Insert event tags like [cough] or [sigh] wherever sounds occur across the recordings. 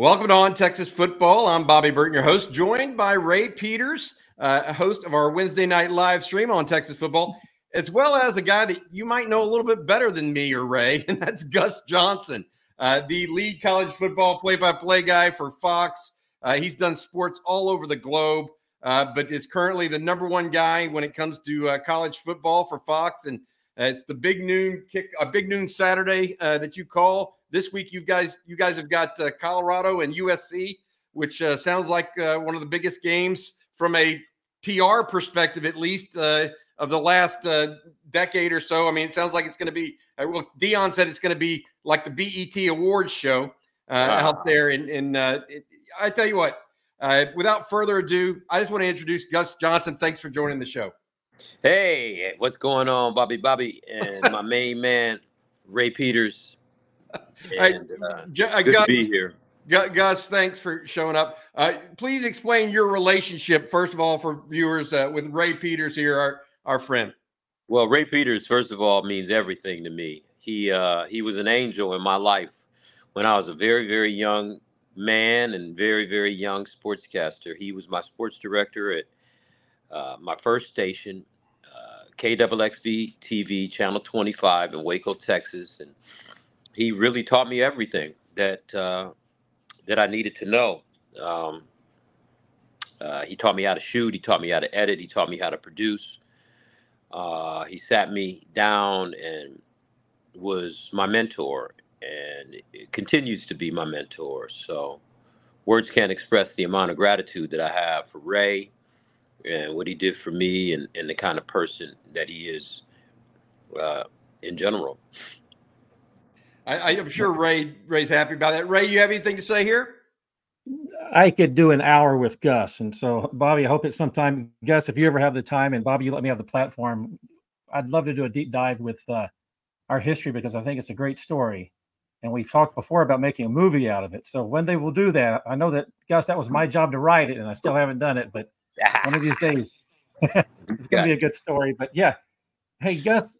Welcome to on Texas football. I'm Bobby Burton, your host, joined by Ray Peters, uh, host of our Wednesday night live stream on Texas football, as well as a guy that you might know a little bit better than me or Ray, [laughs] and that's Gus Johnson, uh, the lead college football play-by-play guy for Fox. Uh, he's done sports all over the globe, uh, but is currently the number one guy when it comes to uh, college football for Fox. And uh, it's the big noon kick, a big noon Saturday that you call this week, you guys, you guys have got uh, Colorado and USC, which uh, sounds like uh, one of the biggest games from a PR perspective, at least uh, of the last uh, decade or so. I mean, it sounds like it's going to be. Uh, well, Deion said it's going to be like the BET Awards show out there. And, and it, I tell you what, without further ado, I just want to introduce Gus Johnson. Thanks for joining the show. Hey, what's going on, Bobby? Bobby, and my main man, Ray Peters. And, uh, I, good Gus, to be here. Gus, thanks for showing up. Uh, please explain your relationship, first of all, for viewers uh, with Ray Peters here, our, our friend. Well, Ray Peters, first of all, means everything to me. He uh, he was an angel in my life when I was a very very young man and very very young sportscaster. He was my sports director at uh, my first station, uh, KXXV TV, Channel 25 in Waco, Texas, and he really taught me everything that uh, that I needed to know. Um, uh, he taught me how to shoot. He taught me how to edit. He taught me how to produce. Uh, he sat me down and was my mentor, and continues to be my mentor. So, words can't express the amount of gratitude that I have for Ray and what he did for me, and, and the kind of person that he is uh, in general. I, am sure Ray Ray's happy about that. Ray, you have anything to say here? I could do an hour with Gus, and so Bobby, I hope it's sometime. Gus, if you ever have the time, and Bobby, you let me have the platform, I'd love to do a deep dive with uh, our history because I think it's a great story, and we've talked before about making a movie out of it. So when they will do that, I know that Gus, that was my job to write it, and I still haven't done it, but one of these [laughs] days, [laughs] it's going to be a good story. But yeah, hey Gus,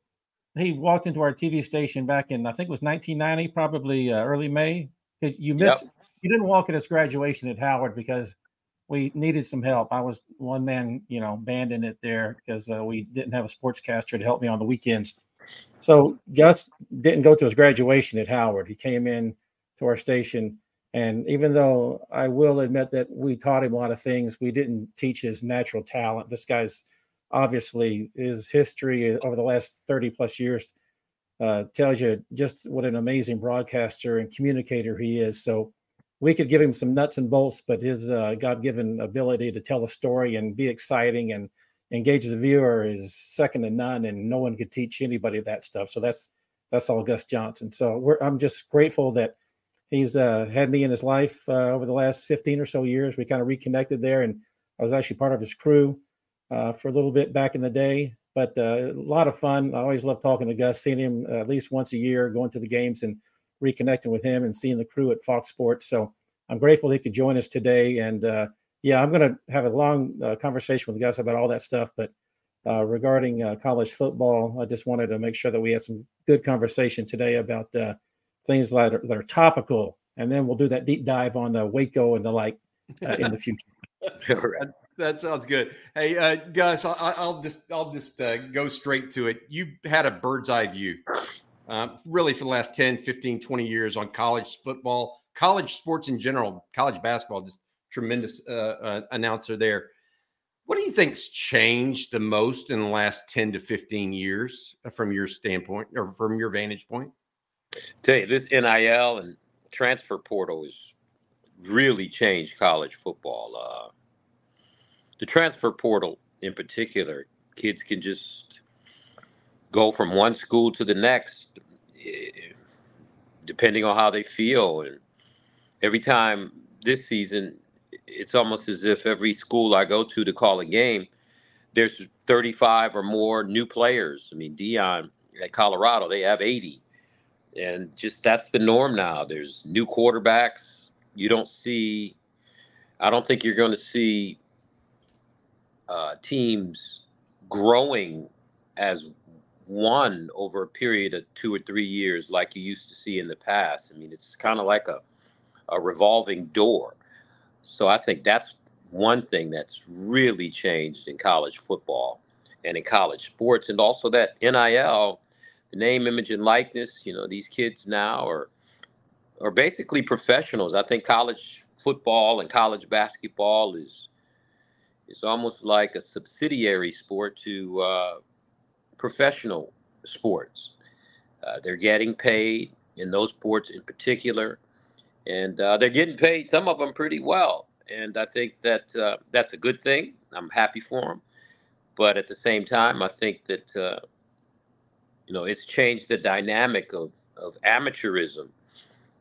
he walked into our TV station back in I think it was 1990, probably uh, early May. You missed. Yep. You didn't walk at his graduation at Howard because we needed some help. I was one man, you know, banding it there because uh, we didn't have a sportscaster to help me on the weekends. So Gus didn't go to his graduation at Howard. He came in to our station, and even though I will admit that we taught him a lot of things, we didn't teach his natural talent. This guy's obviously his history over the last 30 plus years uh, tells you just what an amazing broadcaster and communicator he is. So we could give him some nuts and bolts, but his uh, God-given ability to tell a story and be exciting and engage the viewer is second to none, and no one could teach anybody that stuff. So that's that's all Gus Johnson. So I'm just grateful that he's uh, had me in his life uh, over the last 15 or so years. We kind of reconnected there, and I was actually part of his crew uh, for a little bit back in the day. But uh, a lot of fun. I always love talking to Gus, seeing him at least once a year, going to the games and reconnecting with him and seeing the crew at Fox Sports. So I'm grateful he could join us today. And uh, yeah, I'm going to have a long uh, conversation with Gus about all that stuff. But regarding college football, I just wanted to make sure that we had some good conversation today about things that are, that are topical. And then we'll do that deep dive on the Waco and the like in the future. [laughs] that sounds good. Hey, uh, Gus, I, will just I'll just uh, go straight to it. You had a bird's eye view, uh, really, for the last 10, 15, 20 years on college football, college sports in general, college basketball. Just tremendous uh, uh, announcer there. What do you think's changed the most in the last 10 to 15 years uh, from your standpoint or from your vantage point? Tell you, this NIL and transfer portal has really changed college football the transfer portal in particular, kids can just go from one school to the next, eh, depending on how they feel. And every time this season, it's almost as if every school I go to to call a game, there's 35 or more new players. I mean, Deion at Colorado, they have 80. And just that's the norm now. There's new quarterbacks. You don't see, I don't think you're going to see uh, teams growing as one over a period of two or three years like you used to see in the past. I mean, it's kind of like a, a revolving door. So I think that's one thing that's really changed in college football and in college sports, and also that NIL, the name, image, and likeness. You know, these kids now are are basically professionals. I think college football and college basketball is is almost like a subsidiary sport to uh, professional sports. Uh, they're getting paid in those sports in particular, and uh, they're getting paid some of them pretty well. And I think that uh, that's a good thing. I'm happy for them, but at the same time, I think that uh, you know it's changed the dynamic of of amateurism.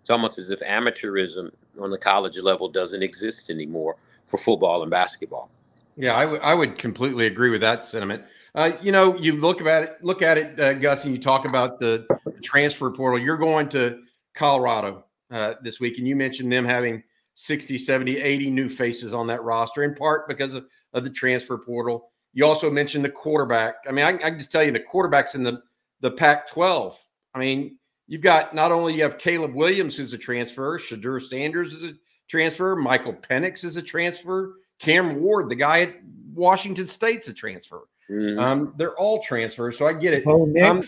It's almost as if amateurism on the college level doesn't exist anymore for football and basketball. Yeah, I, w- I would completely agree with that sentiment. Uh, you know, you look at it, look at it, uh, Gus, and you talk about the transfer portal. You're going to Colorado uh, this week, and you mentioned them having 60, 70, 80 new faces on that roster, in part because of, of the transfer portal. You also mentioned the quarterback. I mean, I, I can just tell you the quarterbacks in the the Pac-12. I mean, you've got not only you have Caleb Williams, who's a transfer, Shedeur Sanders is a transfer, Michael Penix is a transfer, Cam Ward, the guy at Washington State's a transfer. Mm-hmm. Um, they're all transfers, so I get it. Bo Nix. Um,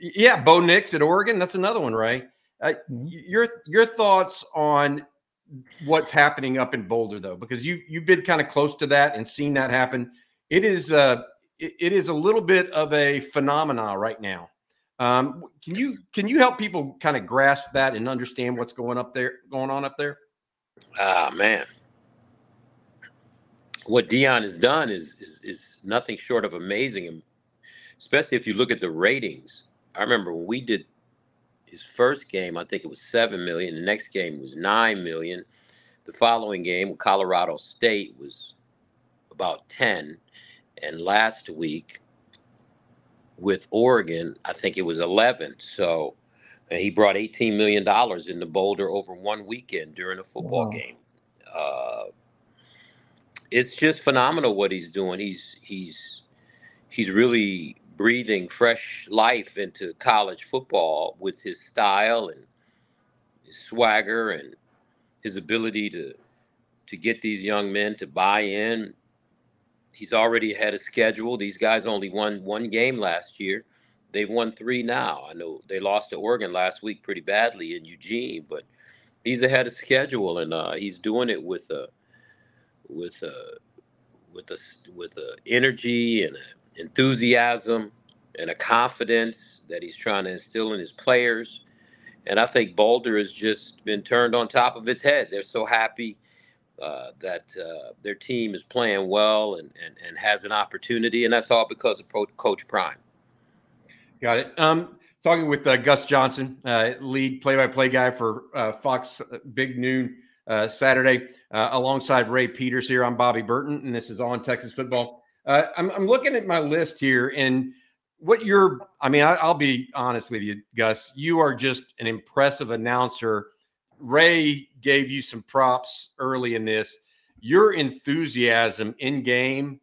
yeah, Bo Nix at Oregon. That's another one, Ray. Uh. Your your thoughts on what's happening up in Boulder, though, because you you've been kind of close to that and seen that happen. It is uh, it, is a little bit of a phenomena right now. Um, can you can you help people kind of grasp that and understand what's going up there going on up there? Ah, man what Deion has done is, is is nothing short of amazing, especially if you look at the ratings. I remember when we did his first game, I think it was seven million. The next game was nine million. The following game, Colorado State, was about ten, and last week with Oregon, I think it was eleven. So he brought eighteen million dollars into Boulder over one weekend during a football wow. game. Uh, it's just phenomenal what he's doing. He's he's he's really breathing fresh life into college football with his style and his swagger and his ability to to get these young men to buy in. He's already ahead of schedule. These guys only won one game last year. They've won three now. I know they lost to Oregon last week pretty badly in Eugene, but he's ahead of schedule and uh, he's doing it with a with a with a with a energy and a enthusiasm and a confidence that he's trying to instill in his players. And I think Boulder has just been turned on top of his head. They're so happy uh, that uh, their team is playing well and, and, and has an opportunity, and that's all because of Coach Prime. Got it. Um, talking with uh, Gus Johnson, uh, lead play-by-play guy for uh, Fox uh, Big Noon Saturday alongside Ray Peters here. I'm Bobby Burton, and this is on Texas football. I'm, I'm, looking at my list here, and what you're, I mean, I, I'll be honest with you, Gus. You are just an impressive announcer. Ray gave you some props early in this. Your enthusiasm in game,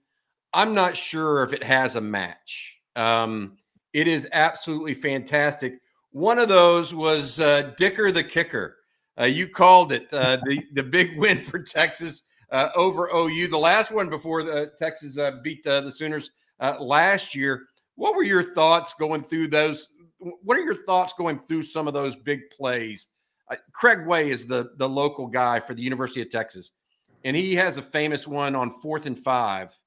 I'm not sure if it has a match. Um, it is absolutely fantastic. One of those was uh, Dicker the kicker. Uh, you called it uh, the [laughs] the big win for Texas uh, over OU. The last one before the Texas uh, beat uh, the Sooners uh, last year. What were your thoughts going through those? What are your thoughts going through some of those big plays? Uh, Craig Way is the the local guy for the University of Texas, and he has a famous one on fourth and five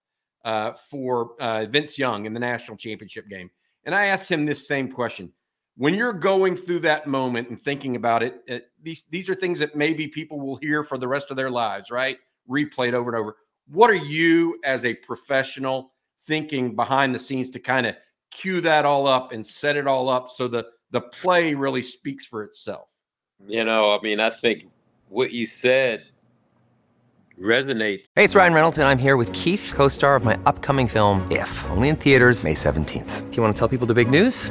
uh, for uh, Vince Young in the national championship game. And I asked him this same question when you're going through that moment and thinking about it, it, these these are things that maybe people will hear for the rest of their lives, right? Replayed over and over. What are you as a professional thinking behind the scenes to kind of cue that all up and set it all up so the the play really speaks for itself? You know, I mean, I think what you said resonates. Hey, it's Ryan Reynolds, and I'm here with Keith, co-star of my upcoming film If, only in theaters May 17th. Do you want to tell people the big news?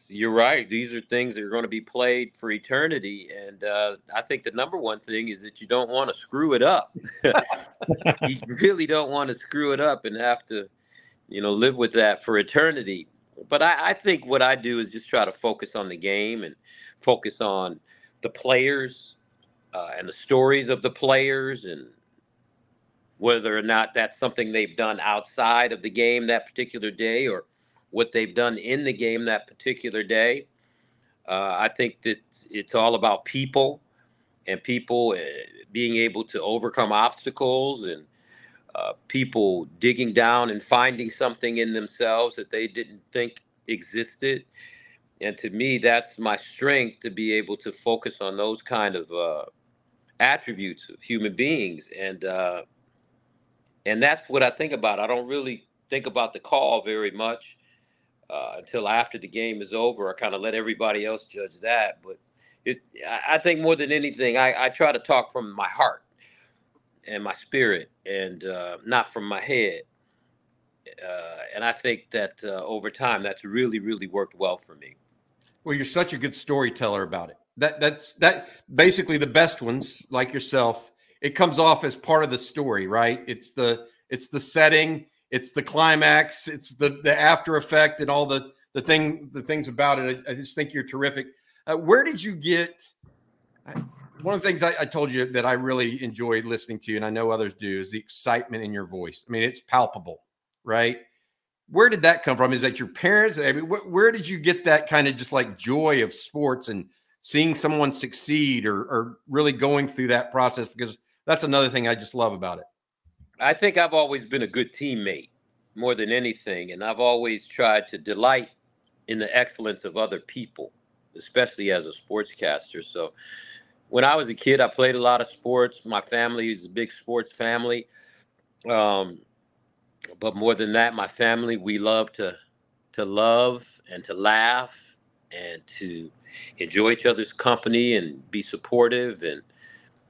you're right. These are things that are going to be played for eternity, and uh, I think the number one thing is that you don't want to screw it up. [laughs] you really don't want to screw it up and have to, you know, live with that for eternity. But I, I think what I do is just try to focus on the game and focus on the players uh, and the stories of the players and whether or not that's something they've done outside of the game that particular day or what they've done in the game that particular day. Uh, I think that it's all about people and people uh, being able to overcome obstacles and uh, people digging down and finding something in themselves that they didn't think existed. And to me, that's my strength to be able to focus on those kind of uh, attributes of human beings. And uh, and that's what I think about. I don't really think about the call very much uh, until after the game is over. I kind of let everybody else judge that. But it, I think more than anything, I, I try to talk from my heart and my spirit, and uh, not from my head. Uh, and I think that uh, over time, that's really, really worked well for me. Well, you're such a good storyteller about it. That that's that basically the best ones, like yourself. It comes off as part of the story, right? It's the it's the setting, it's the climax, it's the the after effect, and all the the thing the things about it. I, I just think you're terrific. Uh, where did you get? I- One of the things I, I told you that I really enjoyed listening to, and I know others do, is the excitement in your voice. I mean, it's palpable, right? Where did that come from? Is that your parents? I mean, wh- where did you get that kind of just like joy of sports and seeing someone succeed or, or really going through that process? Because that's another thing I just love about it. I think I've always been a good teammate more than anything, and I've always tried to delight in the excellence of other people, especially as a sportscaster. So when I was a kid, I played a lot of sports. My family is a big sports family. Um, but more than that, my family, we love to to love and to laugh and to enjoy each other's company and be supportive and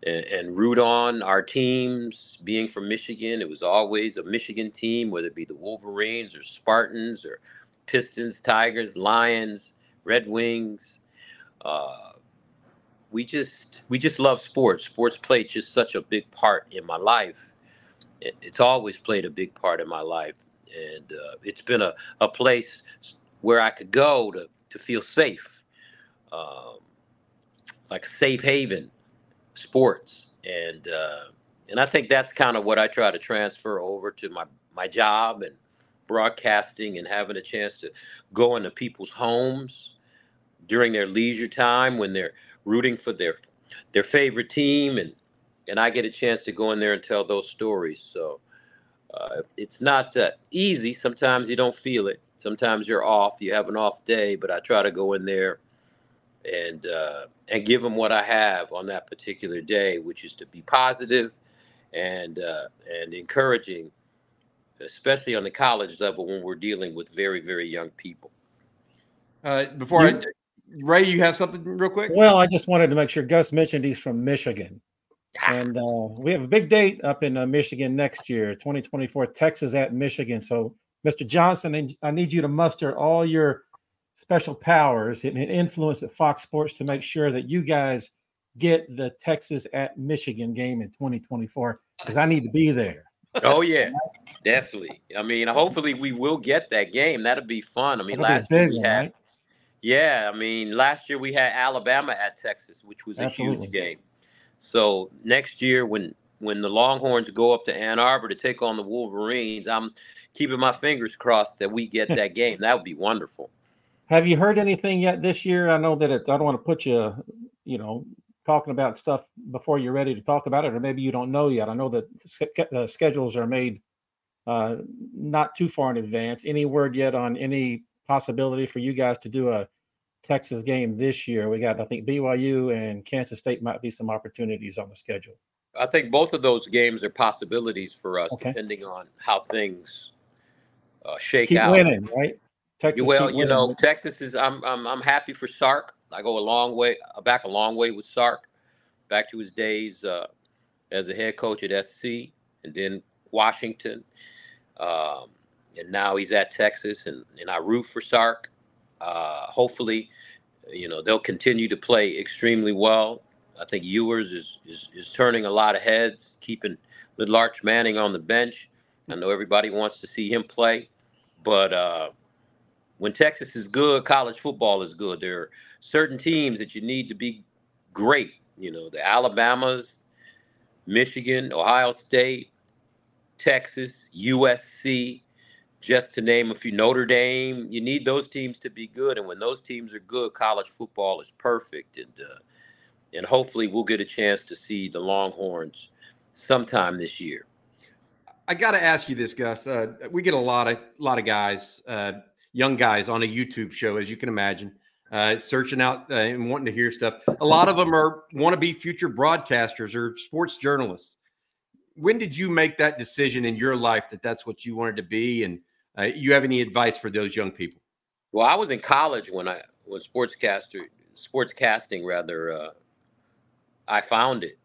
and, and root on our teams. Being from Michigan, it was always a Michigan team, whether it be the Wolverines or Spartans or Pistons, Tigers, Lions, Red Wings. Uh, we just we just love sports. Sports played just such a big part in my life. It, it's always played a big part in my life, and uh, it's been a, a place where I could go to to feel safe, um, like a safe haven sports. And uh, and I think that's kind of what I try to transfer over to my my job and broadcasting and having a chance to go into people's homes during their leisure time when they're rooting for their their favorite team and and I get a chance to go in there and tell those stories. So uh, it's not uh, easy. Sometimes you don't feel it. Sometimes you're off. You have an off day but I try to go in there and uh, and give them what I have on that particular day, which is to be positive and uh, and encouraging, especially on the college level when we're dealing with very very young people. Uh, before I, Ray, you have something real quick? Well, I just wanted to make sure Gus mentioned he's from Michigan. And uh, we have a big date up in uh, Michigan next year, 2024, Texas at Michigan. So, Mr. Johnson, I- I need you to muster all your special powers and influence at Fox Sports to make sure that you guys get the Texas at Michigan game in 2024 because I need to be there. Oh yeah, definitely. I mean, hopefully we will get that game. That'll be fun. I mean, That'll last year we had right? Yeah, I mean, last year we had Alabama at Texas, which was a huge game. So next year, when when the Longhorns go up to Ann Arbor to take on the Wolverines, I'm keeping my fingers crossed that we get [laughs] that game. That would be wonderful. Have you heard anything yet this year? I know that it, I don't want to put you, you know, talking about stuff before you're ready to talk about it, or maybe you don't know yet. I know that sch- uh, schedules are made uh, not too far in advance. Any word yet on any possibility for you guys to do a Texas game this year? We got, I think, BYU and Kansas State might be some opportunities on the schedule. I think both of those games are possibilities for us, Okay. depending on how things uh, shake Keep out. winning, right? Texas. well, you know, Texas is. I'm. I'm. I'm happy for Sark. I go a long way back, a long way with Sark, back to his days uh, as a head coach at SC, and then Washington, um, and now he's at Texas, and and I root for Sark. Uh, hopefully, you know they'll continue to play extremely well. I think Ewers is, is is turning a lot of heads, keeping Little Arch Manning on the bench. I know everybody wants to see him play, but uh, when Texas is good, college football is good. There are certain teams that you need to be great. You know, the Alabamas, Michigan, Ohio State, Texas, USC, just to name a few, Notre Dame. You need those teams to be good, and when those teams are good, college football is perfect. And uh, and hopefully, we'll get a chance to see the Longhorns sometime this year. I got to ask you this, Gus. Uh, we get a lot of lot of guys, uh, young guys, on a YouTube show, as you can imagine, uh, searching out uh, and wanting to hear stuff. A lot of them are want to be future broadcasters or sports journalists. When did you make that decision in your life that that's what you wanted to be? And uh, you have any advice for those young people? Well, I was in college when I when sportscaster sportscasting rather uh, I found it.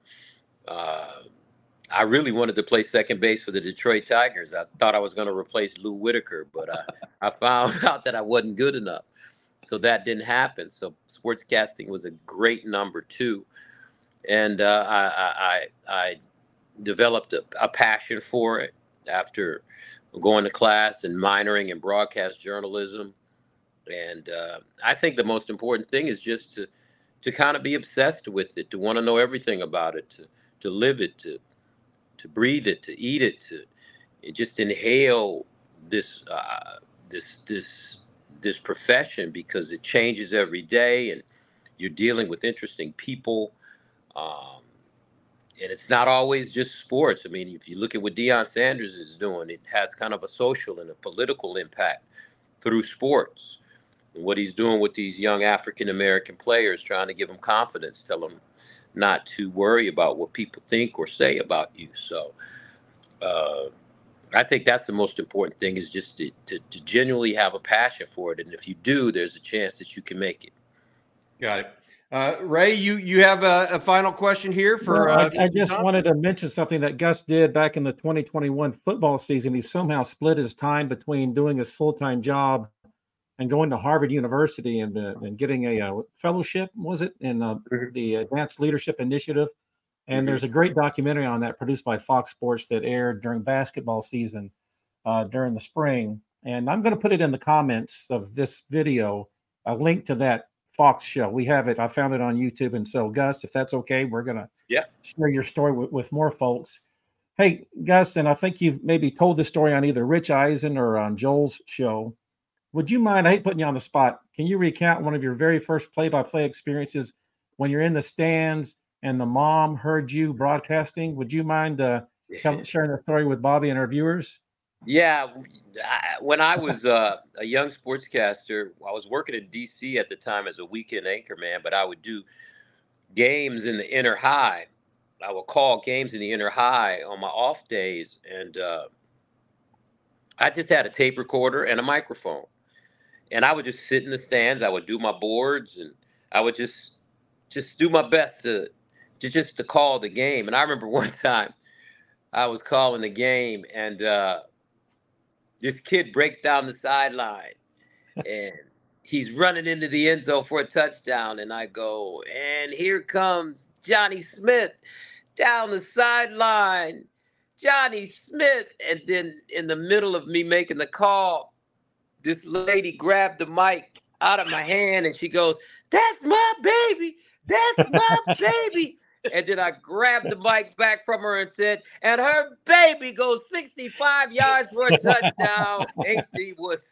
I really wanted to play second base for the Detroit Tigers. I thought I was going to replace Lou Whitaker, but I, [laughs] I found [laughs] out that I wasn't good enough. So that didn't happen. So sportscasting was a great number two, and uh, I, I, I I developed a, a passion for it after going to class and minoring in broadcast journalism. And uh, I think the most important thing is just to to kind of be obsessed with it, to want to know everything about it, to to live it, to to breathe it, to eat it, to just inhale this uh, this this this profession because it changes every day, and you're dealing with interesting people. Um, and it's not always just sports. I mean, if you look at what Deion Sanders is doing, it has kind of a social and a political impact through sports. And what he's doing with these young African American players, trying to give them confidence, tell them not to worry about what people think or say about you. So uh, I think that's the most important thing is just to, to, to genuinely have a passion for it. And if you do, there's a chance that you can make it. Got it. Uh, Ray, you you have a, a final question here for. Well, uh, I, I just Tom? wanted to mention something that Gus did back in the 2021 football season. He somehow split his time between doing his full time job and going to Harvard University and, uh, and getting a, uh fellowship, was it, in uh, Mhm. the Advanced Leadership Initiative. And Mhm. there's a great documentary on that produced by Fox Sports that aired during basketball season uh, during the spring. And I'm going to put it in the comments of this video, a link to that Fox show. We have it. I found it on YouTube. And so, Gus, if that's okay, we're going to Yeah. share your story with, with more folks. Hey, Gus, and I think you've maybe told this story on either Rich Eisen or on Joel's show. Would you mind? I hate putting you on the spot. Can you recount one of your very first play by play experiences when you're in the stands and the mom heard you broadcasting? Would you mind uh, [laughs] sharing the story with Bobby and our viewers? Yeah, I, when I was uh, a young sportscaster, I was working in DC at the time as a weekend anchor man, but I would do games in the inner high. I would call games in the inner high on my off days, and uh, I just had a tape recorder and a microphone, and I would just sit in the stands. I would do my boards, and I would just just do my best to, to just to call the game. And I remember [laughs] one time I was calling the game, and uh, this kid breaks down the sideline and he's running into the end zone for a touchdown. And I go, and here comes Johnny Smith down the sideline. Johnny Smith. And then in the middle of me making the call, this lady grabbed the mic out of my hand, and she goes, "That's my baby. That's my baby." And then I grabbed the mic back from her and said, "And her baby goes 65 yards for a touchdown." [laughs] AC was.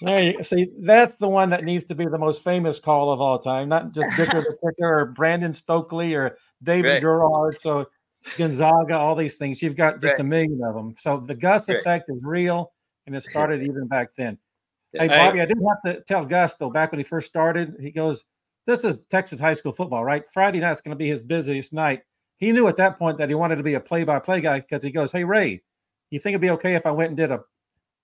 There you see. That's the one that needs to be the most famous call of all time, not just Dicker the [laughs] Kicker or Brandon Stokley or David Right. Gerard. So Gonzaga, all these things. You've got just Right. a million of them. So the Gus Right. effect is real, and it started even back then. [laughs] Hey. Bobby, I did have to tell Gus though. Back when he first started, he goes, "This is Texas high school football, right? Friday night's going to be his busiest night." He knew at that point that he wanted to be a play-by-play guy because he goes, "Hey Ray, you think it'd be okay if I went and did a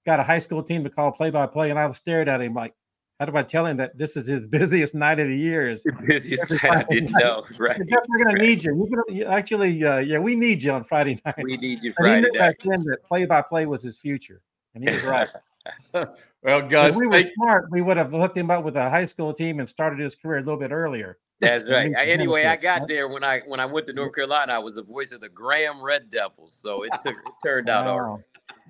got a high school team to call play-by-play?" And I stared at him like, "How do I tell him that this is his [laughs] busiest night of the year?" Is busiest [laughs] night I didn't know. Right. we're definitely going to need you. You're gonna, actually, uh, yeah, we need you on Friday night. We need you Friday night. back then that play-by-play was his future, and he was right. Well, If Gus, we were smart, we would have hooked him up with a high school team and started his career a little bit earlier. That's right. Anyway, I got there when I when I went to North Carolina. I was the voice of the Graham Red Devils, so it took it turned out all right.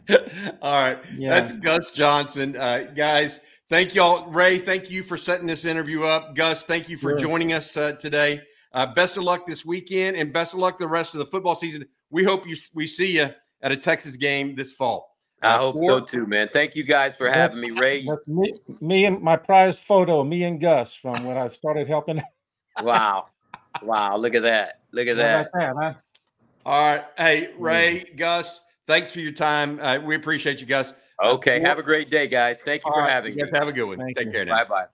[laughs] All right. Yeah. That's Gus Johnson. Uh, guys, thank y'all. Ray, thank you for setting this interview up. Gus, thank you for Sure. joining us uh, today. Uh, best of luck this weekend and best of luck the rest of the football season. We hope you we see you at a Texas game this fall. I Uh, hope so too, man. Thank you guys for having me, Ray. Me, me and my prize photo, me and Gus from when I started helping. [laughs] Wow, wow! Look at that! Look at that! that, huh? All right. Hey, Ray, Gus, thanks for your time. Uh, we appreciate you, Gus. Okay, have a great day, guys. Thank you All for right, having you me. have a good one. Thank Take you. care. Bye bye.